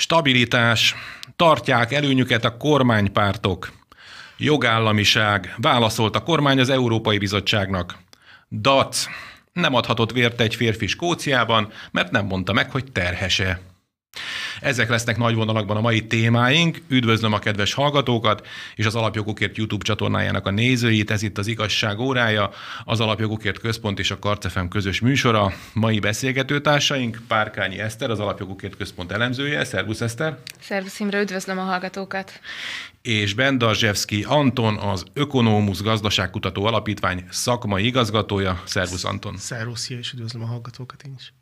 Stabilitás, tartják előnyüket a kormánypártok. Jogállamiság, válaszolt a kormány az Európai Bizottságnak. DAC, nem adhatott vért egy férfi Skóciában, mert nem mondta meg, hogy terhese. Ezek lesznek nagy vonalakban a mai témáink. Üdvözlöm a kedves hallgatókat és az Alapjogokért YouTube csatornájának a nézőit. Ez itt az Igazság órája, az Alapjogokért Központ és a Karcefem közös műsora. Mai beszélgetőtársaink Párkányi Eszter, az Alapjogokért Központ elemzője. Szervusz Eszter! Szervusz Imre, üdvözlöm a hallgatókat! és Bendarzsevszki Anton, az Ökonómusz Gazdaságkutató Alapítvány szakmai igazgatója. Szervusz Anton! Szervusz, és üdvözlöm a hallgatókat én is!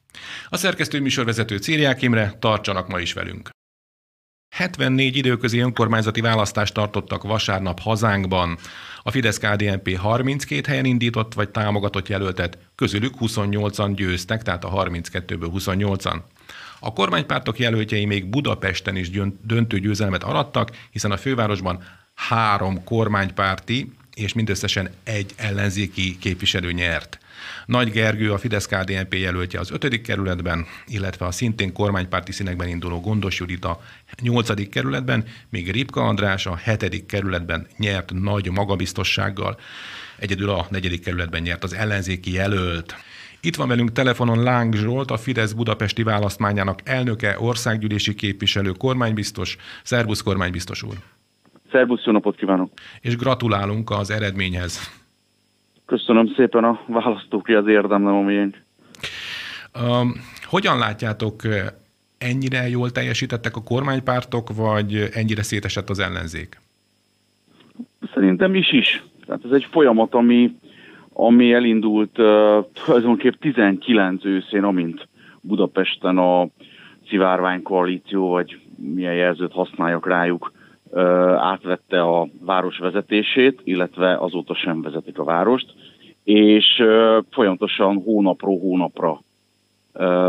A szerkesztő műsorvezető Círiák Imre, tartsanak ma is velünk. 74 időközi önkormányzati választást tartottak vasárnap hazánkban. A fidesz KDNP 32 helyen indított vagy támogatott jelöltet, közülük 28-an győztek, tehát a 32-ből 28-an. A kormánypártok jelöltjei még Budapesten is döntő győzelmet arattak, hiszen a fővárosban három kormánypárti és mindösszesen egy ellenzéki képviselő nyert. Nagy Gergő a fidesz KDNP jelöltje az 5. kerületben, illetve a szintén kormánypárti színekben induló Gondos Judit a 8. kerületben, míg Ripka András a 7. kerületben nyert nagy magabiztossággal. Egyedül a 4. kerületben nyert az ellenzéki jelölt. Itt van velünk telefonon Láng Zsolt, a Fidesz budapesti választmányának elnöke, országgyűlési képviselő, kormánybiztos. Szervusz, kormánybiztos úr! Szervusz, jó napot kívánok! És gratulálunk az eredményhez. Köszönöm szépen a választóki az érdemlem a miénk. Um, hogyan látjátok, ennyire jól teljesítettek a kormánypártok, vagy ennyire szétesett az ellenzék? Szerintem is is. Tehát ez egy folyamat, ami, ami elindult uh, tulajdonképp 19 őszén, amint Budapesten a szivárvány koalíció, vagy milyen jelzőt használjak rájuk, átvette a város vezetését, illetve azóta sem vezetik a várost, és folyamatosan hónapról hónapra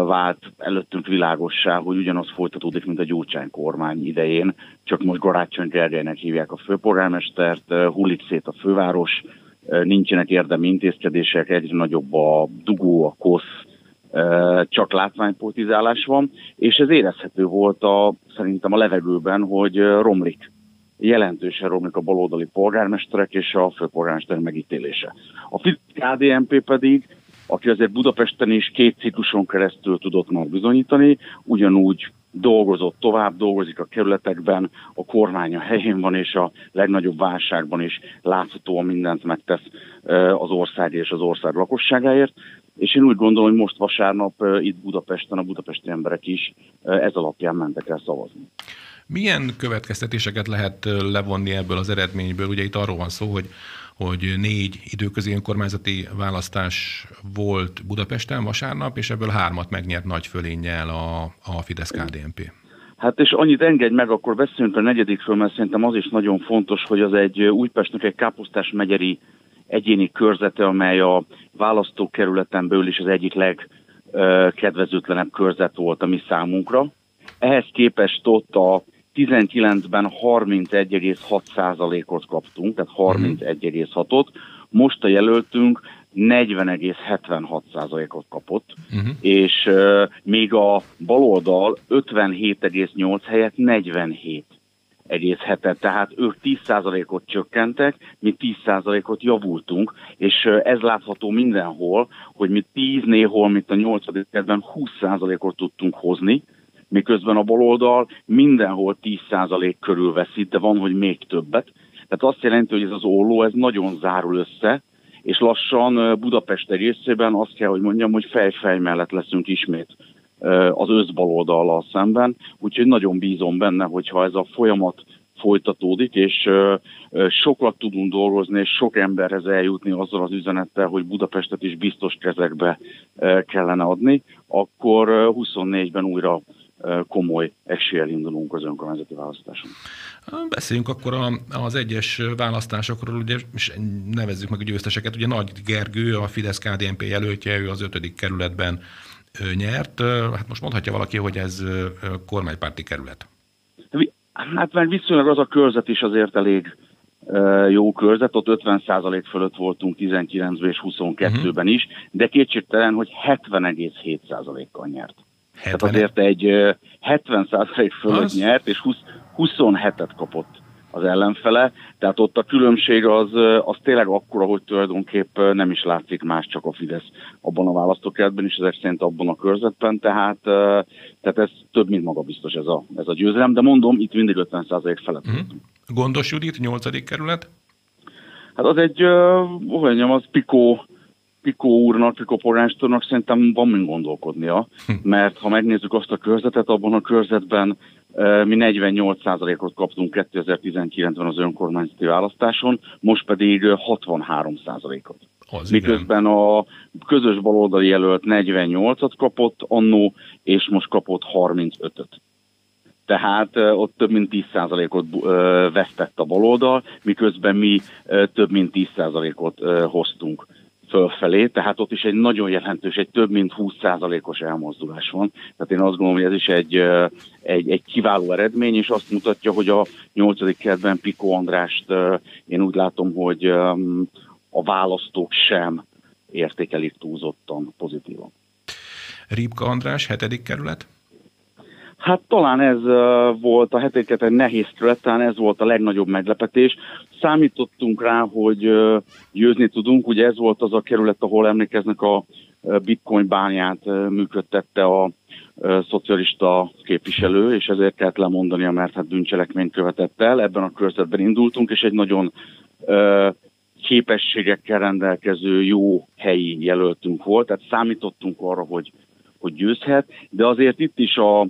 vált előttünk világossá, hogy ugyanaz folytatódik, mint a Gyurcsány kormány idején, csak most Garácsony Gergelynek hívják a főpolgármestert, hullik szét a főváros, nincsenek érdemi intézkedések, egyre nagyobb a dugó, a kosz, csak látványpolitizálás van, és ez érezhető volt a, szerintem a levegőben, hogy romlik jelentősen romlik a baloldali polgármesterek és a főpolgármester megítélése. A KDNP pedig, aki azért Budapesten is két cikluson keresztül tudott már bizonyítani, ugyanúgy dolgozott tovább, dolgozik a kerületekben, a kormány a helyén van, és a legnagyobb válságban is láthatóan mindent megtesz az ország és az ország lakosságáért. És én úgy gondolom, hogy most vasárnap itt Budapesten a budapesti emberek is ez alapján mentek el szavazni. Milyen következtetéseket lehet levonni ebből az eredményből? Ugye itt arról van szó, hogy, hogy négy időközi önkormányzati választás volt Budapesten vasárnap, és ebből hármat megnyert nagy fölénnyel a, a Fidesz-KDNP. Hát és annyit engedj meg, akkor beszéljünk a negyedikről, mert szerintem az is nagyon fontos, hogy az egy Újpestnek egy káposztás megyeri egyéni körzete, amely a választókerületen belül is az egyik legkedvezőtlenebb körzet volt a mi számunkra. Ehhez képest ott a 19-ben 31,6%-ot kaptunk, tehát 31,6-ot, most a jelöltünk 40,76%-ot kapott, uh-huh. és uh, még a baloldal 57,8 helyett 47 egész hetet, tehát ők 10%-ot csökkentek, mi 10%-ot javultunk, és ez látható mindenhol, hogy mi 10 néhol, mint a 8. kedben 20%-ot tudtunk hozni, miközben a baloldal mindenhol 10% körül veszít, de van, hogy még többet. Tehát azt jelenti, hogy ez az olló, ez nagyon zárul össze, és lassan Budapest részében azt kell, hogy mondjam, hogy fejfej mellett leszünk ismét az összbaloldallal szemben, úgyhogy nagyon bízom benne, hogyha ez a folyamat folytatódik, és sokat tudunk dolgozni, és sok emberhez eljutni azzal az üzenettel, hogy Budapestet is biztos kezekbe kellene adni, akkor 24-ben újra komoly eséllyel indulunk az önkormányzati választáson. Beszéljünk akkor az egyes választásokról, ugye, és nevezzük meg a győzteseket. Ugye Nagy Gergő, a Fidesz-KDNP jelöltje, ő az ötödik kerületben nyert. Hát most mondhatja valaki, hogy ez kormánypárti kerület. Hát mert viszonylag az a körzet is azért elég jó körzet, ott 50% fölött voltunk 19-ben és 22-ben uh-huh. is, de kétségtelen, hogy 70,7%-kal nyert. Tehát azért egy 70% fölött Az? nyert, és 20, 27-et kapott az ellenfele, tehát ott a különbség az, az tényleg akkora, hogy tulajdonképp nem is látszik más, csak a Fidesz abban a választókerületben, és ezek szerint abban a körzetben, tehát, tehát ez több, mint magabiztos ez a, ez a győzelem, de mondom, itt mindig 50% felett Uh-huh. Gondos Judit, 8. kerület. Hát az egy, hogy mondjam, az Pikó, Pikó úrnak, Pikó polgármesternek szerintem van mind gondolkodnia, mert ha megnézzük azt a körzetet, abban a körzetben uh, mi 48%-ot kaptunk 2019-ben az önkormányzati választáson, most pedig uh, 63%-ot. Az igen. Miközben a közös baloldali jelölt 48-at kapott annó, és most kapott 35-öt. Tehát ö, ott több mint 10%-ot ö, vesztett a baloldal, miközben mi több mint 10%-ot ö, hoztunk fölfelé, tehát ott is egy nagyon jelentős, egy több mint 20%-os elmozdulás van. Tehát én azt gondolom, hogy ez is egy, egy, egy kiváló eredmény, és azt mutatja, hogy a 8. kertben Piko Andrást én úgy látom, hogy a választók sem értékelik túlzottan pozitívan. Ripka András, 7. kerület. Hát talán ez volt a heteket egy nehéz terület, talán ez volt a legnagyobb meglepetés. Számítottunk rá, hogy győzni tudunk, ugye ez volt az a kerület, ahol emlékeznek a bitcoin bányát működtette a szocialista képviselő, és ezért kellett lemondania, mert hát bűncselekményt követett el. Ebben a körzetben indultunk, és egy nagyon képességekkel rendelkező jó helyi jelöltünk volt, tehát számítottunk arra, hogy, hogy győzhet, de azért itt is a,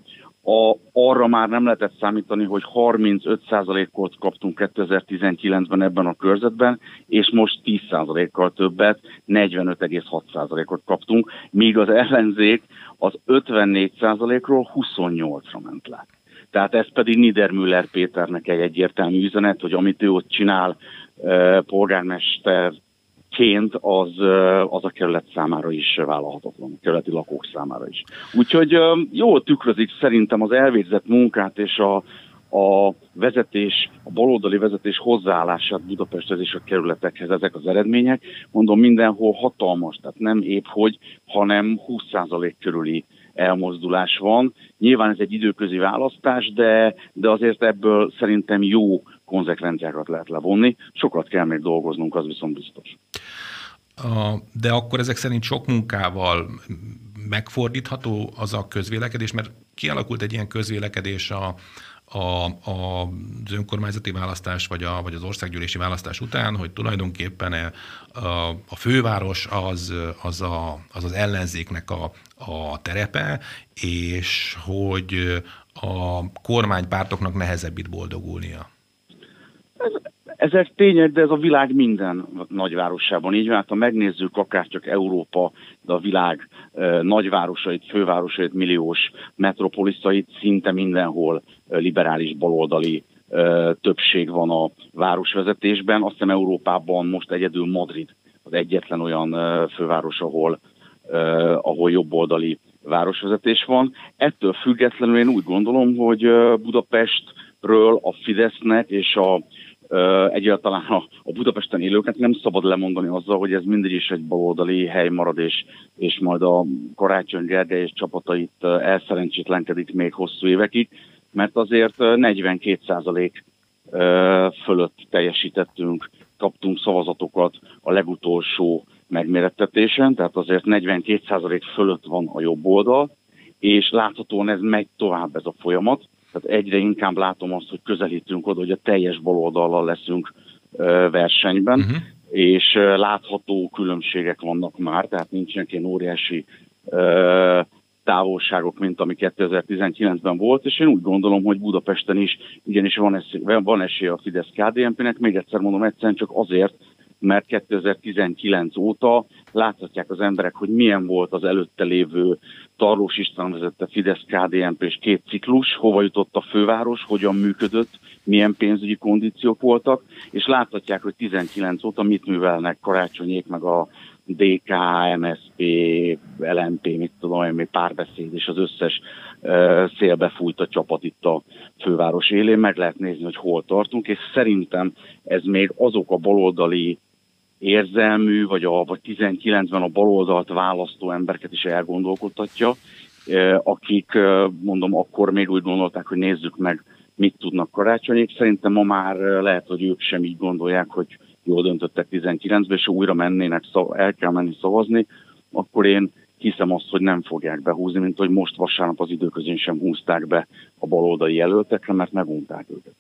a, arra már nem lehetett számítani, hogy 35%-ot kaptunk 2019-ben ebben a körzetben, és most 10%-kal többet, 45,6%-ot kaptunk, míg az ellenzék az 54%-ról 28-ra ment le. Tehát ez pedig Niedermüller Péternek egy egyértelmű üzenet, hogy amit ő ott csinál eh, polgármesterként, az, az a kerület számára is vállalhatatlan, a kerületi lakók számára is. Úgyhogy jól tükrözik szerintem az elvégzett munkát és a, a vezetés, a baloldali vezetés hozzáállását Budapesthez és a kerületekhez ezek az eredmények. Mondom, mindenhol hatalmas, tehát nem épp hogy, hanem 20% körüli elmozdulás van. Nyilván ez egy időközi választás, de, de azért ebből szerintem jó konzekvenciákat lehet levonni. Sokat kell még dolgoznunk, az viszont biztos. De akkor ezek szerint sok munkával megfordítható az a közvélekedés, mert kialakult egy ilyen közvélekedés a, a, a, az önkormányzati választás, vagy, a, vagy az országgyűlési választás után, hogy tulajdonképpen a, a főváros az az, a, az, az ellenzéknek a, a terepe, és hogy a kormánypártoknak nehezebb itt boldogulnia. Ez, ezek tények, de ez a világ minden nagyvárosában így van. Hát, ha megnézzük akár csak Európa, de a világ e, nagyvárosait, fővárosait, milliós metropoliszait, szinte mindenhol e, liberális baloldali e, többség van a városvezetésben. Azt hiszem Európában most egyedül Madrid az egyetlen olyan főváros, ahol, ahol jobboldali városvezetés van. Ettől függetlenül én úgy gondolom, hogy Budapestről a Fidesznek és a egyáltalán a, a Budapesten élőket nem szabad lemondani azzal, hogy ez mindig is egy baloldali hely marad, és, és majd a Karácsony Gergely és csapatait elszerencsétlenkedik még hosszú évekig, mert azért 42 százalék fölött teljesítettünk, kaptunk szavazatokat a legutolsó megmérettetésen, tehát azért 42 százalék fölött van a jobb oldal, és láthatóan ez megy tovább ez a folyamat, tehát egyre inkább látom azt, hogy közelítünk oda, hogy a teljes baloldallal leszünk versenyben, uh-huh. és látható különbségek vannak már, tehát nincsenek ilyen óriási távolságok, mint ami 2019-ben volt, és én úgy gondolom, hogy Budapesten is igenis van esély, van esély a fidesz KDNP-nek, még egyszer mondom, egyszerűen csak azért, mert 2019 óta láthatják az emberek, hogy milyen volt az előtte lévő Tarlós István vezette Fidesz KDNP és két ciklus, hova jutott a főváros, hogyan működött, milyen pénzügyi kondíciók voltak, és láthatják, hogy 19 óta mit művelnek Karácsonyék, meg a DK, MSP, LMP, mit tudom én, még párbeszéd, és az összes uh, szélbe a csapat itt a főváros élén, meg lehet nézni, hogy hol tartunk, és szerintem ez még azok a baloldali érzelmű, vagy, a, vagy 19-ben a baloldalt választó embereket is elgondolkodtatja, akik, mondom, akkor még úgy gondolták, hogy nézzük meg, mit tudnak karácsonyig. Szerintem ma már lehet, hogy ők sem így gondolják, hogy jól döntöttek 19-ben, és újra mennének, el kell menni szavazni, akkor én hiszem azt, hogy nem fogják behúzni, mint hogy most vasárnap az időközén sem húzták be a baloldali jelöltekre, mert megunták őket.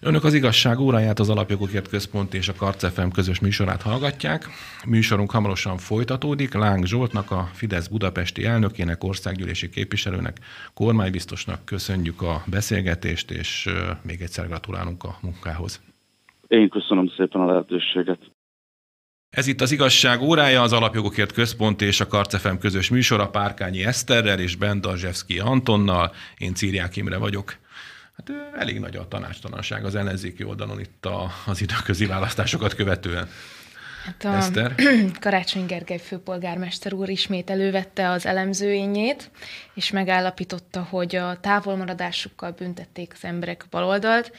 Önök az igazság óráját az Alapjogokért Központ és a Karcefem közös műsorát hallgatják. Műsorunk hamarosan folytatódik. Láng Zsoltnak, a Fidesz budapesti elnökének, országgyűlési képviselőnek, kormánybiztosnak köszönjük a beszélgetést, és még egyszer gratulálunk a munkához. Én köszönöm szépen a lehetőséget. Ez itt az igazság órája, az Alapjogokért Központ és a Karcefem közös műsora Párkányi Eszterrel és Bendazsevszki Antonnal. Én Círiák Imre vagyok. Hát elég nagy a tanástalanság az ellenzéki oldalon itt a, az időközi választásokat követően. Hát a Eszter? Karácsony Gergely főpolgármester úr ismét elővette az elemzőényét, és megállapította, hogy a távolmaradásukkal büntették az emberek a baloldalt.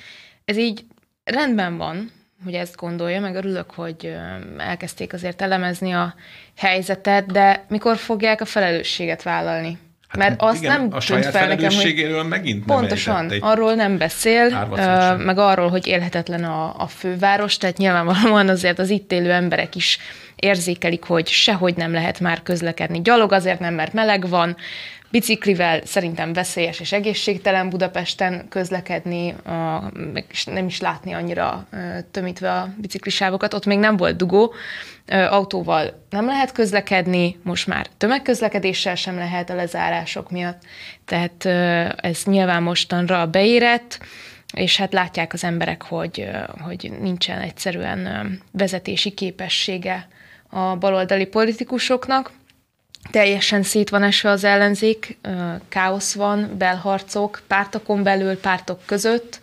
Ez így rendben van, hogy ezt gondolja, meg örülök, hogy elkezdték azért elemezni a helyzetet, de mikor fogják a felelősséget vállalni? Hát Mert azt igen, nem a tűnt fel nekem, hogy megint nem pontosan, arról nem beszél, meg arról, hogy élhetetlen a, a főváros, tehát nyilvánvalóan azért az itt élő emberek is érzékelik, hogy sehogy nem lehet már közlekedni. Gyalog azért nem, mert meleg van, Biciklivel szerintem veszélyes és egészségtelen Budapesten közlekedni, a, nem is látni annyira tömítve a biciklisávokat. Ott még nem volt dugó, autóval nem lehet közlekedni, most már tömegközlekedéssel sem lehet a lezárások miatt. Tehát ez nyilván mostanra beérett, és hát látják az emberek, hogy, hogy nincsen egyszerűen vezetési képessége a baloldali politikusoknak teljesen szét van esve az ellenzék, káosz van, belharcok, pártokon belül, pártok között,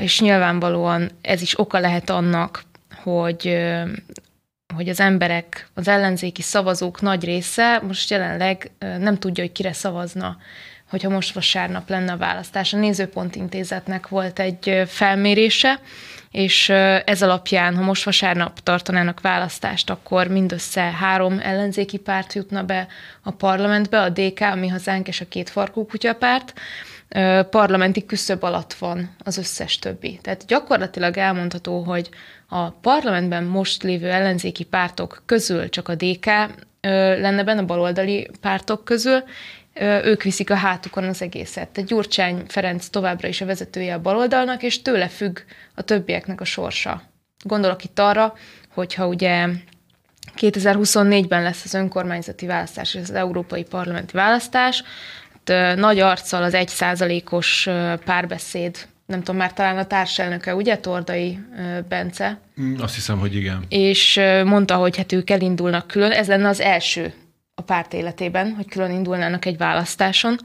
és nyilvánvalóan ez is oka lehet annak, hogy, hogy az emberek, az ellenzéki szavazók nagy része most jelenleg nem tudja, hogy kire szavazna, hogyha most vasárnap lenne a választás. A Nézőpont Intézetnek volt egy felmérése, és ez alapján, ha most vasárnap tartanának választást, akkor mindössze három ellenzéki párt jutna be a parlamentbe, a DK, ami hazánk, és a két farkú kutyapárt, parlamenti küszöb alatt van az összes többi. Tehát gyakorlatilag elmondható, hogy a parlamentben most lévő ellenzéki pártok közül csak a DK lenne benne a baloldali pártok közül, ők viszik a hátukon az egészet. Tehát Gyurcsány Ferenc továbbra is a vezetője a baloldalnak, és tőle függ a többieknek a sorsa. Gondolok itt arra, hogyha ugye 2024-ben lesz az önkormányzati választás és az európai parlamenti választás, nagy arccal az egy százalékos párbeszéd, nem tudom, már talán a társelnöke, ugye, Tordai Bence? Mm, azt hiszem, hogy igen. És mondta, hogy hát ők elindulnak külön, ez lenne az első a párt életében, hogy külön indulnának egy választáson.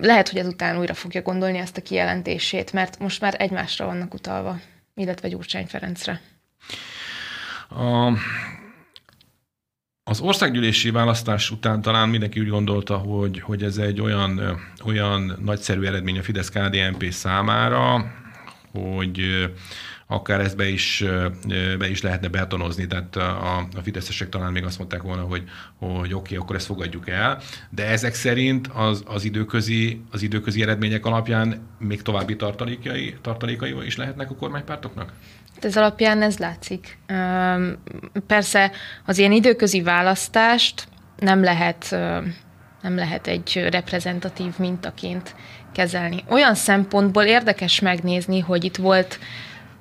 Lehet, hogy ezután újra fogja gondolni ezt a kijelentését, mert most már egymásra vannak utalva, illetve Gyurcsány Ferencre. A, az országgyűlési választás után talán mindenki úgy gondolta, hogy, hogy ez egy olyan, olyan nagyszerű eredmény a Fidesz-KDNP számára, hogy akár ezt be is, be is lehetne betonozni, tehát a, a fideszesek talán még azt mondták volna, hogy, hogy oké, okay, akkor ezt fogadjuk el, de ezek szerint az, az, időközi, az időközi eredmények alapján még további tartalékai, tartalékai is lehetnek a kormánypártoknak? Hát ez alapján ez látszik. Persze az ilyen időközi választást nem lehet, nem lehet egy reprezentatív mintaként kezelni. Olyan szempontból érdekes megnézni, hogy itt volt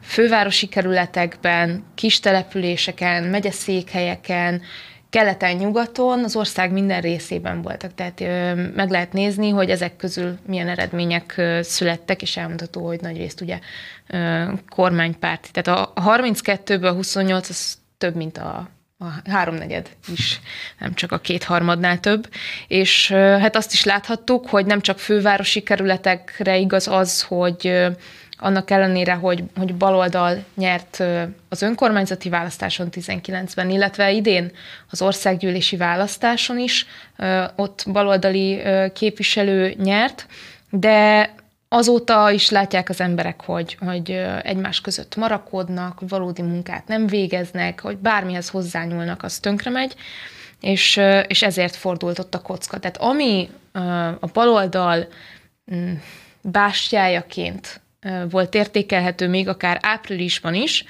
fővárosi kerületekben, kis településeken, megyeszékhelyeken, keleten, nyugaton, az ország minden részében voltak. Tehát ö, meg lehet nézni, hogy ezek közül milyen eredmények ö, születtek, és elmondható, hogy nagy részt ugye ö, kormánypárti. Tehát a 32-ből 28 az több, mint a a háromnegyed is, nem csak a kétharmadnál több. És hát azt is láthattuk, hogy nem csak fővárosi kerületekre igaz az, hogy annak ellenére, hogy, hogy baloldal nyert az önkormányzati választáson 19-ben, illetve idén az országgyűlési választáson is, ott baloldali képviselő nyert, de azóta is látják az emberek, hogy, hogy egymás között marakodnak, valódi munkát nem végeznek, hogy bármihez hozzányúlnak, az tönkre megy. és, és ezért fordult ott a kocka. Tehát ami a baloldal mm, bástyájaként volt értékelhető még akár áprilisban is,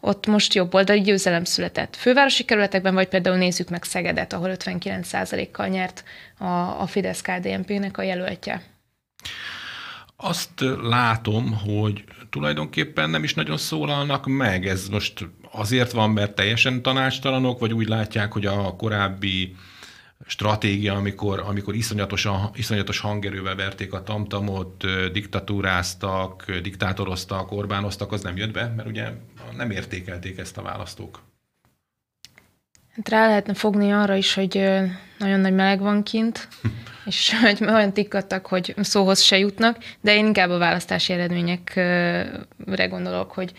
ott most jobb oldali győzelem született. Fővárosi kerületekben, vagy például nézzük meg Szegedet, ahol 59%-kal nyert a, a Fidesz-KDNP-nek a jelöltje. Azt látom, hogy tulajdonképpen nem is nagyon szólalnak meg. Ez most azért van, mert teljesen tanácstalanok, vagy úgy látják, hogy a korábbi stratégia, amikor, amikor iszonyatosan, iszonyatos hangerővel verték a tamtamot, diktatúráztak, diktátoroztak, Orbánoztak, az nem jött be, mert ugye nem értékelték ezt a választók. Hát rá lehetne fogni arra is, hogy nagyon nagy meleg van kint, és hogy olyan tikkadtak, hogy szóhoz se jutnak, de én inkább a választási eredményekre gondolok, hogy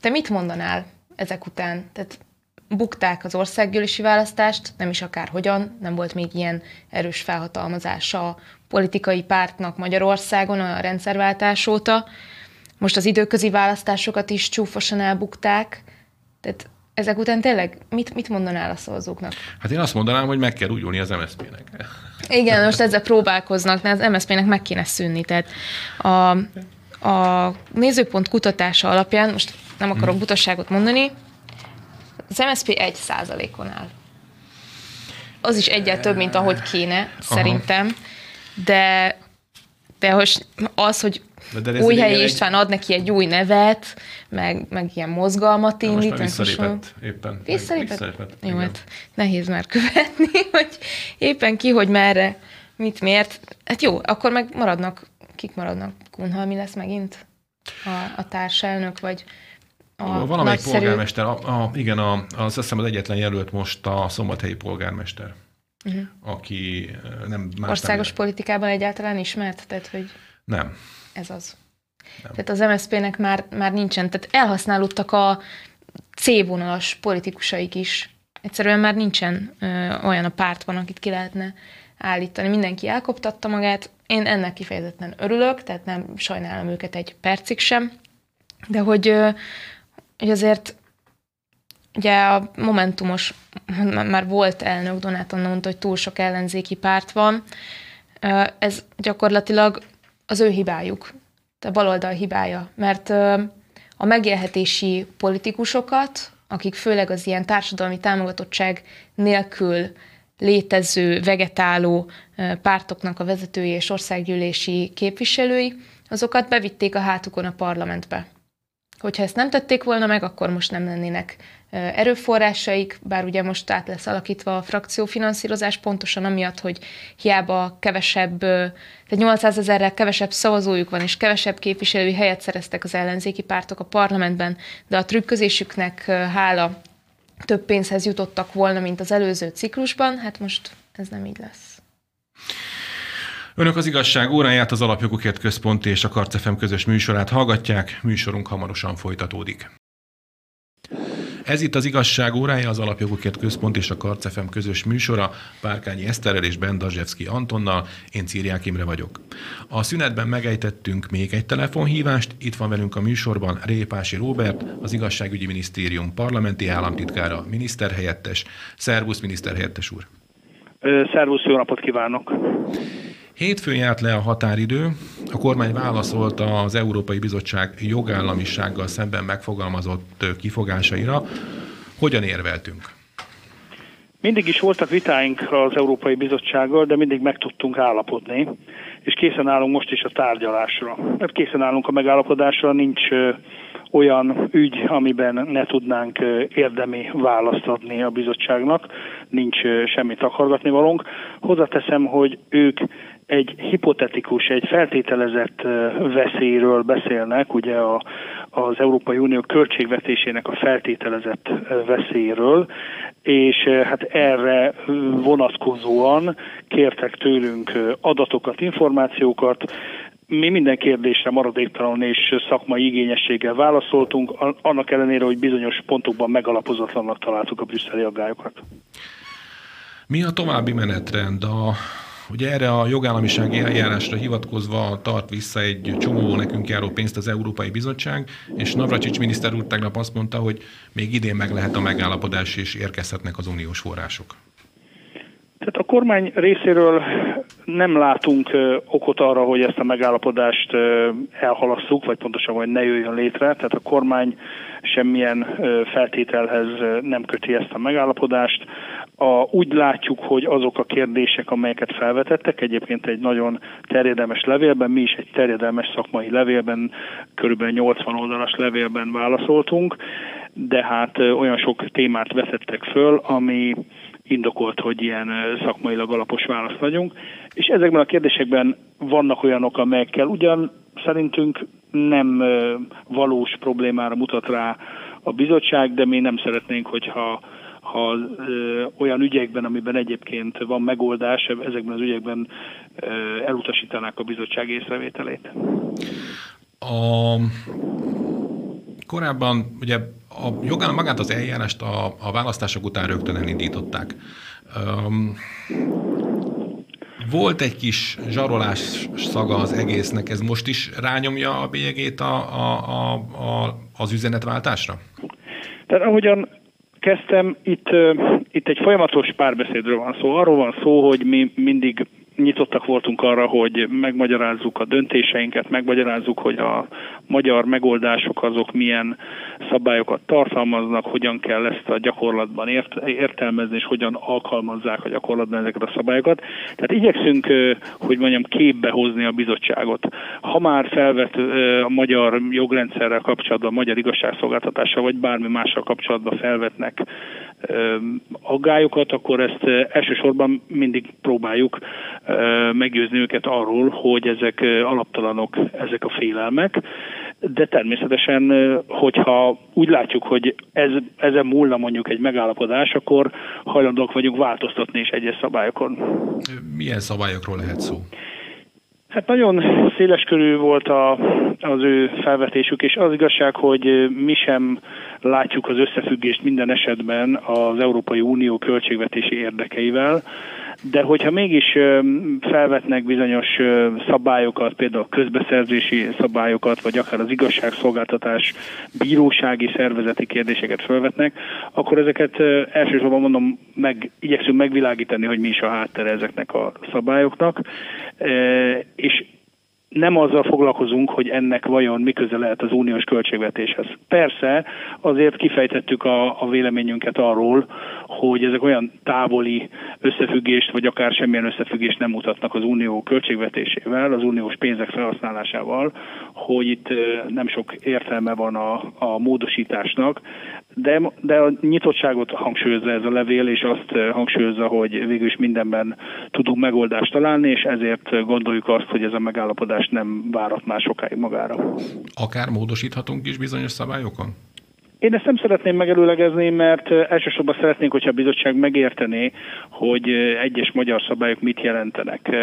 te mit mondanál ezek után? Tehát bukták az országgyűlési választást, nem is akár hogyan, nem volt még ilyen erős felhatalmazása a politikai pártnak Magyarországon a rendszerváltás óta. Most az időközi választásokat is csúfosan elbukták. Tehát ezek után tényleg mit, mit mondanál a szavazóknak? Hát én azt mondanám, hogy meg kell újulni az MSZP-nek. Igen, most ezzel próbálkoznak, mert az MSZP-nek meg kéne szűnni. Tehát a, a nézőpont kutatása alapján, most nem akarok hmm. butaságot mondani, az MSZP egy százalékon áll. Az is egyet több, mint ahogy kéne, Aha. szerintem. De, de hogy az, hogy új helyi István egy... ad neki egy új nevet, meg, meg ilyen mozgalmat indít. Most visszalépett éppen. Visszalépett? visszalépett Jó, hát nehéz már követni, hogy éppen ki, hogy merre, mit, miért. Hát jó, akkor meg maradnak, kik maradnak? Kunhal mi lesz megint? A, a társelnök, vagy a Valamelyik nagyszerű... polgármester, a, a, igen, a, az azt hiszem az egyetlen jelölt most a szombathelyi polgármester, uh-huh. aki nem más Országos nem politikában egyáltalán ismert? Tehát, hogy nem. Ez az. Nem. Tehát az MSZP-nek már, már nincsen, tehát elhasználódtak a C-vonalas politikusaik is. Egyszerűen már nincsen ö, olyan a pártban, akit ki lehetne állítani. Mindenki elkoptatta magát. Én ennek kifejezetten örülök, tehát nem sajnálom őket egy percig sem. De hogy, hogy azért ugye a Momentumos, már volt elnök, Donát Anna mondta, hogy túl sok ellenzéki párt van. Ez gyakorlatilag az ő hibájuk, a baloldal hibája, mert a megélhetési politikusokat, akik főleg az ilyen társadalmi támogatottság nélkül létező, vegetáló pártoknak a vezetői és országgyűlési képviselői, azokat bevitték a hátukon a parlamentbe. Hogyha ezt nem tették volna meg, akkor most nem lennének erőforrásaik, bár ugye most át lesz alakítva a frakciófinanszírozás, pontosan amiatt, hogy hiába kevesebb, tehát 800 ezerrel kevesebb szavazójuk van, és kevesebb képviselői helyet szereztek az ellenzéki pártok a parlamentben, de a trükközésüknek hála több pénzhez jutottak volna, mint az előző ciklusban, hát most ez nem így lesz. Önök az igazság óráját az Alapjogokért Központ és a Karcefem közös műsorát hallgatják, műsorunk hamarosan folytatódik. Ez itt az igazság órája, az Alapjogokért Központ és a Karcefem közös műsora, Párkányi Eszterrel és Ben Dazsevszki Antonnal, én Círiák Imre vagyok. A szünetben megejtettünk még egy telefonhívást, itt van velünk a műsorban Répási Róbert, az Igazságügyi Minisztérium parlamenti államtitkára, miniszterhelyettes. Szervusz, miniszterhelyettes úr! Szervusz, jó napot kívánok! Hétfőn járt le a határidő, a kormány válaszolt az Európai Bizottság jogállamisággal szemben megfogalmazott kifogásaira. Hogyan érveltünk? Mindig is voltak vitáink az Európai Bizottsággal, de mindig meg tudtunk állapodni, és készen állunk most is a tárgyalásra. Mert hát készen állunk a megállapodásra, nincs olyan ügy, amiben ne tudnánk érdemi választ adni a bizottságnak, nincs semmi takargatni valónk. Hozzáteszem, hogy ők egy hipotetikus, egy feltételezett veszélyről beszélnek, ugye a, az Európai Unió költségvetésének a feltételezett veszélyről, és hát erre vonatkozóan kértek tőlünk adatokat, információkat, mi minden kérdésre maradéktalan és szakmai igényességgel válaszoltunk, annak ellenére, hogy bizonyos pontokban megalapozatlannak találtuk a brüsszeli aggályokat. Mi a további menetrend? A Ugye erre a jogállamisági eljárásra hivatkozva tart vissza egy csomó nekünk járó pénzt az Európai Bizottság, és Navracsics miniszter úr tegnap azt mondta, hogy még idén meg lehet a megállapodás, és érkezhetnek az uniós források. Tehát a kormány részéről nem látunk okot arra, hogy ezt a megállapodást elhalasszuk, vagy pontosan, hogy ne jöjjön létre. Tehát a kormány semmilyen feltételhez nem köti ezt a megállapodást. A, úgy látjuk, hogy azok a kérdések, amelyeket felvetettek, egyébként egy nagyon terjedelmes levélben, mi is egy terjedelmes szakmai levélben, körülbelül 80 oldalas levélben válaszoltunk, de hát olyan sok témát veszettek föl, ami indokolt, hogy ilyen szakmailag alapos választ vagyunk. És ezekben a kérdésekben vannak olyanok, amelyekkel ugyan szerintünk nem valós problémára mutat rá a bizottság, de mi nem szeretnénk, hogyha ha ö, olyan ügyekben, amiben egyébként van megoldás, ezekben az ügyekben ö, elutasítanák a bizottság észrevételét. A korábban ugye a jogán magát az eljárást a, a választások után rögtön elindították. Um, volt egy kis zsarolás szaga az egésznek, ez most is rányomja a bélyegét a, a, a, a, az üzenetváltásra? Tehát ahogyan kezdtem, itt, itt egy folyamatos párbeszédről van szó. Arról van szó, hogy mi mindig nyitottak voltunk arra, hogy megmagyarázzuk a döntéseinket, megmagyarázzuk, hogy a magyar megoldások azok milyen szabályokat tartalmaznak, hogyan kell ezt a gyakorlatban ért, értelmezni, és hogyan alkalmazzák a gyakorlatban ezeket a szabályokat. Tehát igyekszünk, hogy mondjam, képbe hozni a bizottságot. Ha már felvet a magyar jogrendszerrel kapcsolatban, a magyar igazságszolgáltatással, vagy bármi mással kapcsolatban felvetnek aggályokat, akkor ezt elsősorban mindig próbáljuk meggyőzni őket arról, hogy ezek alaptalanok, ezek a félelmek, de természetesen, hogyha úgy látjuk, hogy ez, ezen múlna mondjuk egy megállapodás, akkor hajlandók vagyunk változtatni is egyes szabályokon. Milyen szabályokról lehet szó? Hát nagyon széleskörű volt a, az ő felvetésük, és az igazság, hogy mi sem látjuk az összefüggést minden esetben az Európai Unió költségvetési érdekeivel de hogyha mégis felvetnek bizonyos szabályokat, például közbeszerzési szabályokat, vagy akár az igazságszolgáltatás bírósági szervezeti kérdéseket felvetnek, akkor ezeket elsősorban mondom, meg, igyekszünk megvilágítani, hogy mi is a háttere ezeknek a szabályoknak, és nem azzal foglalkozunk, hogy ennek vajon mi köze lehet az uniós költségvetéshez. Persze, azért kifejtettük a, a véleményünket arról, hogy ezek olyan távoli összefüggést, vagy akár semmilyen összefüggést nem mutatnak az unió költségvetésével, az uniós pénzek felhasználásával, hogy itt nem sok értelme van a, a módosításnak, de, de a nyitottságot hangsúlyozza ez a levél, és azt hangsúlyozza, hogy végül is mindenben tudunk megoldást találni, és ezért gondoljuk azt, hogy ez a megállapodás nem várat már sokáig magára. Akár módosíthatunk is bizonyos szabályokon? Én ezt nem szeretném megelőlegezni, mert elsősorban szeretnénk, hogyha a bizottság megértené, hogy egyes magyar szabályok mit jelentenek.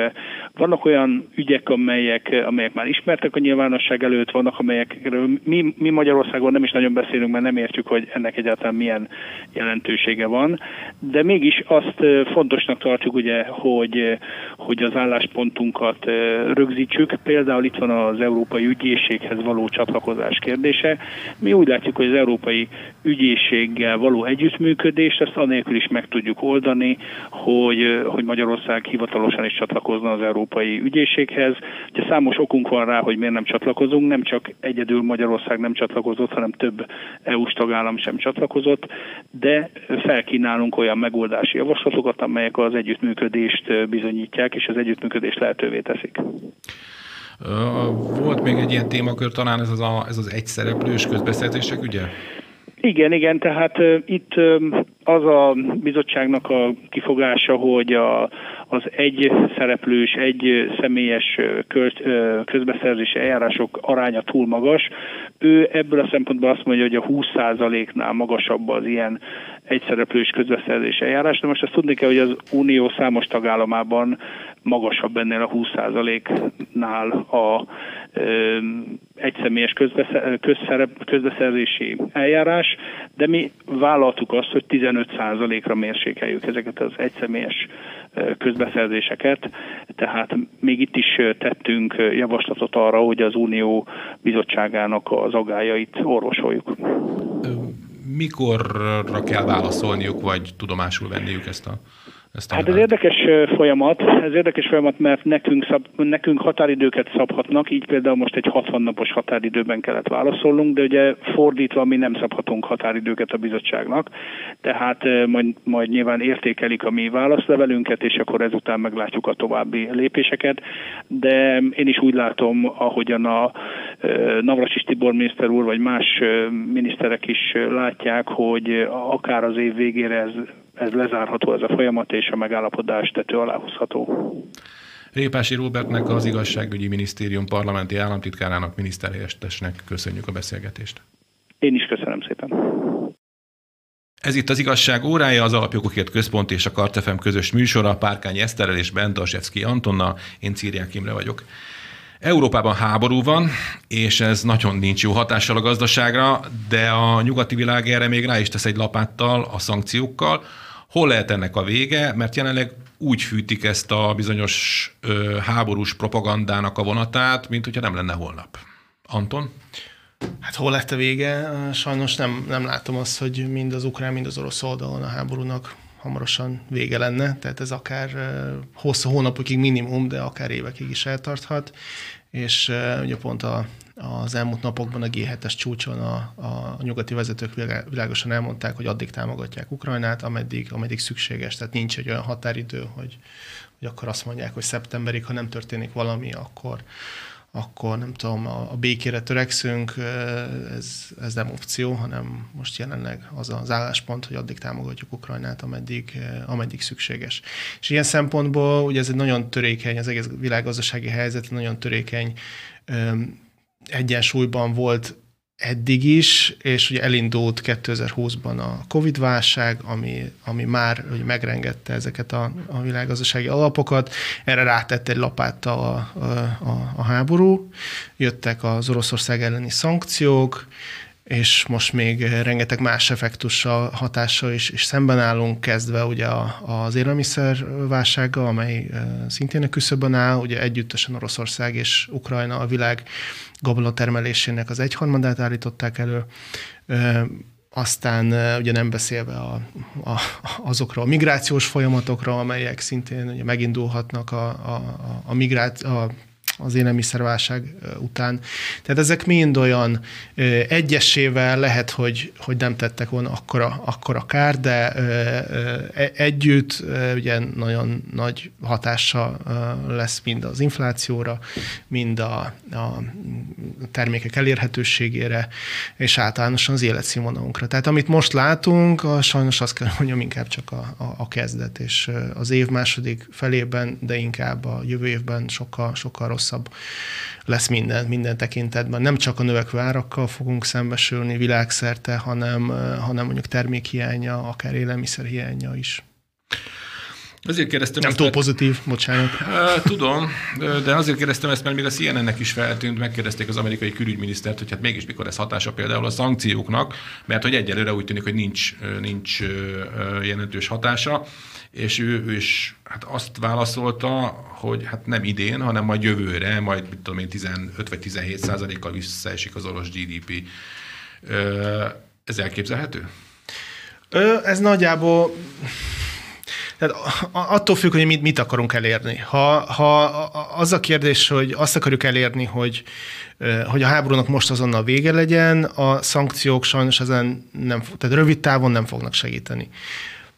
Vannak olyan ügyek, amelyek, amelyek már ismertek a nyilvánosság előtt, vannak, amelyekről mi, mi Magyarországon nem is nagyon beszélünk, mert nem értjük, hogy ennek egyáltalán milyen jelentősége van, de mégis azt fontosnak tartjuk, ugye, hogy, hogy az álláspontunkat rögzítsük. Például itt van az Európai Ügyészséghez való csatlakozás kérdése. Mi úgy látjuk, hogy az Európai Európai Ügyészséggel való együttműködést, ezt anélkül is meg tudjuk oldani, hogy, hogy Magyarország hivatalosan is csatlakozna az Európai Ügyészséghez. Ugye számos okunk van rá, hogy miért nem csatlakozunk, nem csak egyedül Magyarország nem csatlakozott, hanem több EU-s tagállam sem csatlakozott, de felkínálunk olyan megoldási javaslatokat, amelyek az együttműködést bizonyítják, és az együttműködést lehetővé teszik. Volt még egy ilyen témakör, talán ez az, a, ez az egyszereplős közbeszerzések, ugye? Igen, igen, tehát uh, itt uh, az a bizottságnak a kifogása, hogy a, az egy szereplős, egy személyes köz, közbeszerzési eljárások aránya túl magas. Ő ebből a szempontból azt mondja, hogy a 20%-nál magasabb az ilyen egyszereplős közbeszerzési eljárás. De most azt tudni kell, hogy az Unió számos tagállamában magasabb ennél a 20%-nál a ö, egyszemélyes közbeszerzési eljárás, de mi vállaltuk azt, hogy 15%-ra mérsékeljük ezeket az egyszemélyes közbeszerzéseket, tehát még itt is tettünk javaslatot arra, hogy az Unió bizottságának az agájait orvosoljuk. Mikorra kell válaszolniuk, vagy tudomásul venniük ezt a Ezt hát ez érdekes folyamat, ez érdekes folyamat, mert nekünk, szab, nekünk határidőket szabhatnak, így például most egy 60 napos határidőben kellett válaszolnunk, de ugye fordítva mi nem szabhatunk határidőket a bizottságnak, tehát majd, majd nyilván értékelik a mi válaszlevelünket, és akkor ezután meglátjuk a további lépéseket, de én is úgy látom, ahogyan a Navrasis Tibor miniszter úr, vagy más miniszterek is látják, hogy akár az év végére ez ez lezárható ez a folyamat, és a megállapodás tető alá hozható. Répási Robertnek, az Igazságügyi Minisztérium parlamenti államtitkárának, miniszterhelyettesnek köszönjük a beszélgetést. Én is köszönöm szépen. Ez itt az igazság órája, az Alapjogokért Központ és a Kartefem közös műsora, Párkány Eszterrel és Bentasevszki Antonnal, én Círiák Imre vagyok. Európában háború van, és ez nagyon nincs jó hatással a gazdaságra, de a nyugati világ erre még rá is tesz egy lapáttal, a szankciókkal. Hol lehet ennek a vége? Mert jelenleg úgy fűtik ezt a bizonyos ö, háborús propagandának a vonatát, mint hogyha nem lenne holnap. Anton? Hát hol lett a vége? Sajnos nem, nem látom azt, hogy mind az ukrán, mind az orosz oldalon a háborúnak hamarosan vége lenne, tehát ez akár hosszú hónapokig minimum, de akár évekig is eltarthat, és ugye pont a, az elmúlt napokban a G7-es csúcson a, a nyugati vezetők világosan elmondták, hogy addig támogatják Ukrajnát, ameddig, ameddig szükséges. Tehát nincs egy olyan határidő, hogy, hogy akkor azt mondják, hogy szeptemberig, ha nem történik valami, akkor, akkor nem tudom, a, a békére törekszünk, ez, ez nem opció, hanem most jelenleg az az álláspont, hogy addig támogatjuk Ukrajnát, ameddig, ameddig szükséges. És ilyen szempontból ugye ez egy nagyon törékeny, az egész világgazdasági helyzet nagyon törékeny egyensúlyban volt eddig is, és ugye elindult 2020-ban a Covid-válság, ami, ami már ugye megrengette ezeket a, a világgazdasági alapokat, erre rátett egy lapáttal a, a, a háború, jöttek az Oroszország elleni szankciók, és most még rengeteg más effektussal, hatással is, is szemben állunk, kezdve ugye az élelmiszerválsággal, amely szintén a küszöbön áll, ugye együttesen Oroszország és Ukrajna a világ gabonatermelésének az egyharmadát állították elő, aztán ugye nem beszélve a, a, azokra a migrációs folyamatokra, amelyek szintén ugye megindulhatnak a, a, a, migrát, a az élelmiszerválság után. Tehát ezek mind olyan egyesével lehet, hogy, hogy nem tettek volna akkora, akkora kár, de e, együtt ugye nagyon nagy hatása lesz mind az inflációra, mind a, a termékek elérhetőségére, és általánosan az életszínvonalunkra. Tehát amit most látunk, a, sajnos azt kell mondjam, inkább csak a, a, a kezdet, és az év második felében, de inkább a jövő évben sokkal, sokkal rosszabb rosszabb lesz minden, minden tekintetben. Nem csak a növekvő árakkal fogunk szembesülni világszerte, hanem, hanem mondjuk termékhiánya, akár élelmiszerhiánya is. Azért kérdeztem Nem túl mert... pozitív, bocsánat. Tudom, de azért kérdeztem ezt, mert még a CNN-nek is feltűnt, megkérdezték az amerikai külügyminisztert, hogy hát mégis mikor ez hatása például a szankcióknak, mert hogy egyelőre úgy tűnik, hogy nincs, nincs jelentős hatása és ő, ő is hát azt válaszolta, hogy hát nem idén, hanem majd jövőre, majd mit tudom én, 15 vagy 17 százalékkal visszaesik az orosz GDP. Ez elképzelhető? Ez nagyjából tehát attól függ, hogy mit, mit akarunk elérni. Ha, ha az a kérdés, hogy azt akarjuk elérni, hogy, hogy a háborúnak most azonnal vége legyen, a szankciók sajnos ezen nem, tehát rövid távon nem fognak segíteni.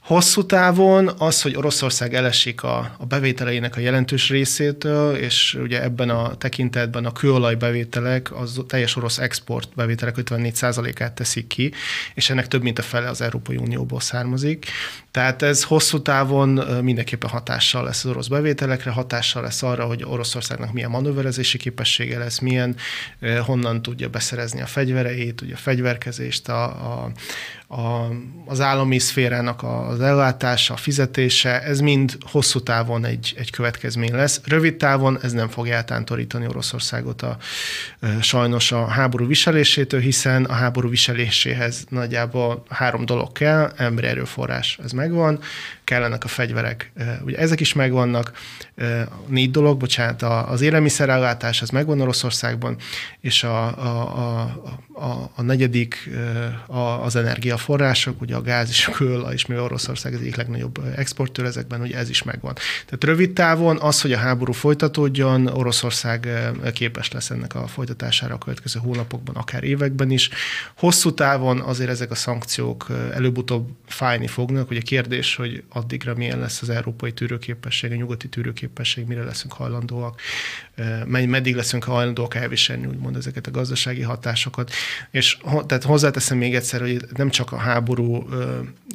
Hosszú távon az, hogy Oroszország elesik a, a bevételeinek a jelentős részétől, és ugye ebben a tekintetben a kőolaj bevételek, az teljes orosz export bevételek 54%-át teszik ki, és ennek több mint a fele az Európai Unióból származik. Tehát ez hosszú távon mindenképpen hatással lesz az orosz bevételekre, hatással lesz arra, hogy Oroszországnak milyen manőverezési képessége lesz, milyen, honnan tudja beszerezni a fegyvereit, ugye a fegyverkezést, a, a, a, az állami szférának az ellátása, a fizetése, ez mind hosszú távon egy, egy következmény lesz. Rövid távon ez nem fogja eltántorítani Oroszországot a, sajnos a háború viselésétől, hiszen a háború viseléséhez nagyjából három dolog kell, emberi erőforrás, ez meg megvan, kellenek a fegyverek, ugye ezek is megvannak, négy dolog, bocsánat, az élelmiszerellátás, az megvan Oroszországban, és a, a, a, a, a negyedik a, az energiaforrások, ugye a gáz és a kőolaj, és mi Oroszország az egyik legnagyobb exportőr ezekben, ugye ez is megvan. Tehát rövid távon az, hogy a háború folytatódjon, Oroszország képes lesz ennek a folytatására a következő hónapokban, akár években is. Hosszú távon azért ezek a szankciók előbb-utóbb fájni fognak. Ugye kérdés, hogy addigra milyen lesz az európai tűrőképesség, a nyugati tűrőképesség, mire leszünk hajlandóak, meddig leszünk hajlandóak elviselni úgymond ezeket a gazdasági hatásokat. És tehát hozzáteszem még egyszer, hogy nem csak a háború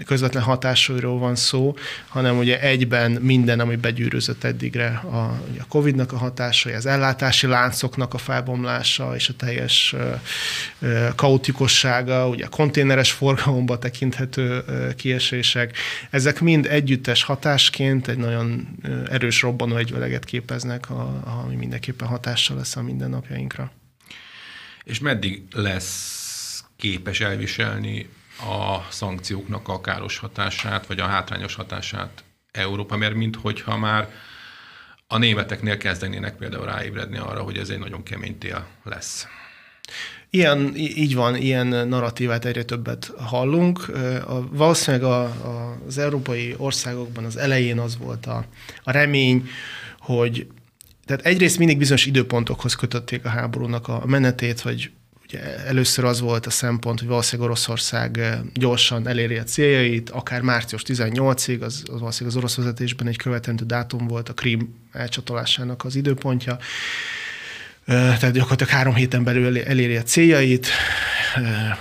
közvetlen hatásairól van szó, hanem ugye egyben minden, ami begyűrözött eddigre, a, a Covid-nak a hatásai, az ellátási láncoknak a felbomlása és a teljes kaotikussága, ugye a konténeres forgalomba tekinthető kiesések, ezek mind együttes hatásként egy nagyon erős robbanó egyveleget képeznek, ami mindenképpen hatással lesz a mindennapjainkra. És meddig lesz képes elviselni a szankcióknak a káros hatását, vagy a hátrányos hatását Európa, mert minthogyha már a németeknél kezdenének például ráébredni arra, hogy ez egy nagyon kemény tél lesz. Ilyen, így van, ilyen narratívát egyre többet hallunk. A, valószínűleg a, a, az európai országokban az elején az volt a, a remény, hogy tehát egyrészt mindig bizonyos időpontokhoz kötötték a háborúnak a menetét, hogy ugye először az volt a szempont, hogy valószínűleg Oroszország gyorsan eléri a céljait, akár március 18-ig, az, az valószínűleg az orosz vezetésben egy követendő dátum volt a Krím elcsatolásának az időpontja. Tehát gyakorlatilag három héten belül eléri a céljait,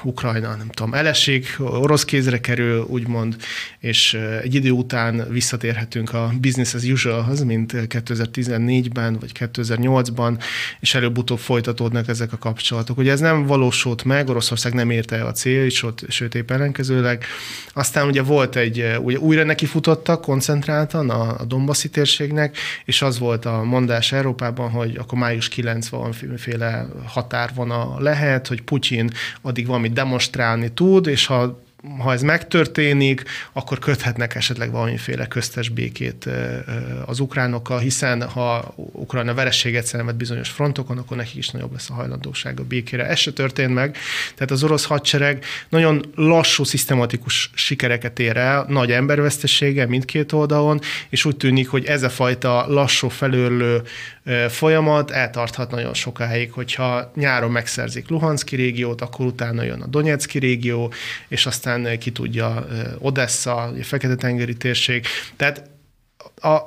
Ukrajna, nem tudom, elesik, orosz kézre kerül, úgymond, és egy idő után visszatérhetünk a business as usualhoz, mint 2014-ben vagy 2008-ban, és előbb-utóbb folytatódnak ezek a kapcsolatok. Ugye ez nem valósult meg, Oroszország nem érte el a céljait, sőt, sőt épp ellenkezőleg. Aztán ugye volt egy, ugye újra nekifutottak koncentráltan a, a Dombaszi térségnek, és az volt a mondás Európában, hogy akkor május 9 valamiféle határvona lehet, hogy Putyin addig valamit demonstrálni tud, és ha ha ez megtörténik, akkor köthetnek esetleg valamiféle köztes békét az ukránokkal, hiszen ha Ukrajna verességet szenved bizonyos frontokon, akkor nekik is nagyobb lesz a hajlandóság a békére. Ez se történt meg, tehát az orosz hadsereg nagyon lassú, szisztematikus sikereket ér el, nagy embervesztesége mindkét oldalon, és úgy tűnik, hogy ez a fajta lassú, felőrlő folyamat eltarthat nagyon sokáig, hogyha nyáron megszerzik Luhanszki régiót, akkor utána jön a Donetszki régió, és aztán ki tudja Odessa, a Fekete-tengeri térség. Tehát a,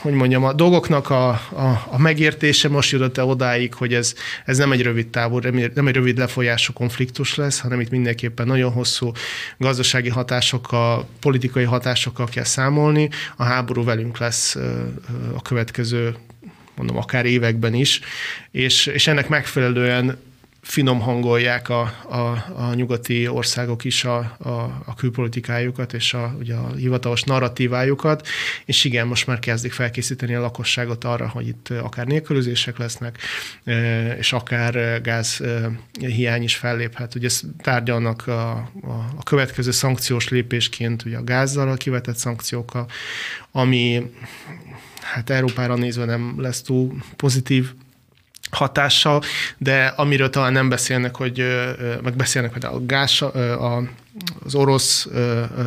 hogy mondjam, a dolgoknak a, a, a megértése most jutott odáig, hogy ez, ez nem egy rövid távú, nem egy rövid lefolyású konfliktus lesz, hanem itt mindenképpen nagyon hosszú gazdasági hatásokkal, politikai hatásokkal kell számolni. A háború velünk lesz a következő mondom, akár években is, és, és ennek megfelelően finom hangolják a, a, a nyugati országok is a, a, a külpolitikájukat és a, ugye a hivatalos narratívájukat, és igen, most már kezdik felkészíteni a lakosságot arra, hogy itt akár nélkülözések lesznek, és akár gáz hiány is felléphet. Ugye ezt tárgyalnak a, a, a következő szankciós lépésként ugye a gázzal kivetett szankciókkal, ami hát Európára nézve nem lesz túl pozitív hatással, de amiről talán nem beszélnek, hogy meg beszélnek hogy a gáz, a, az orosz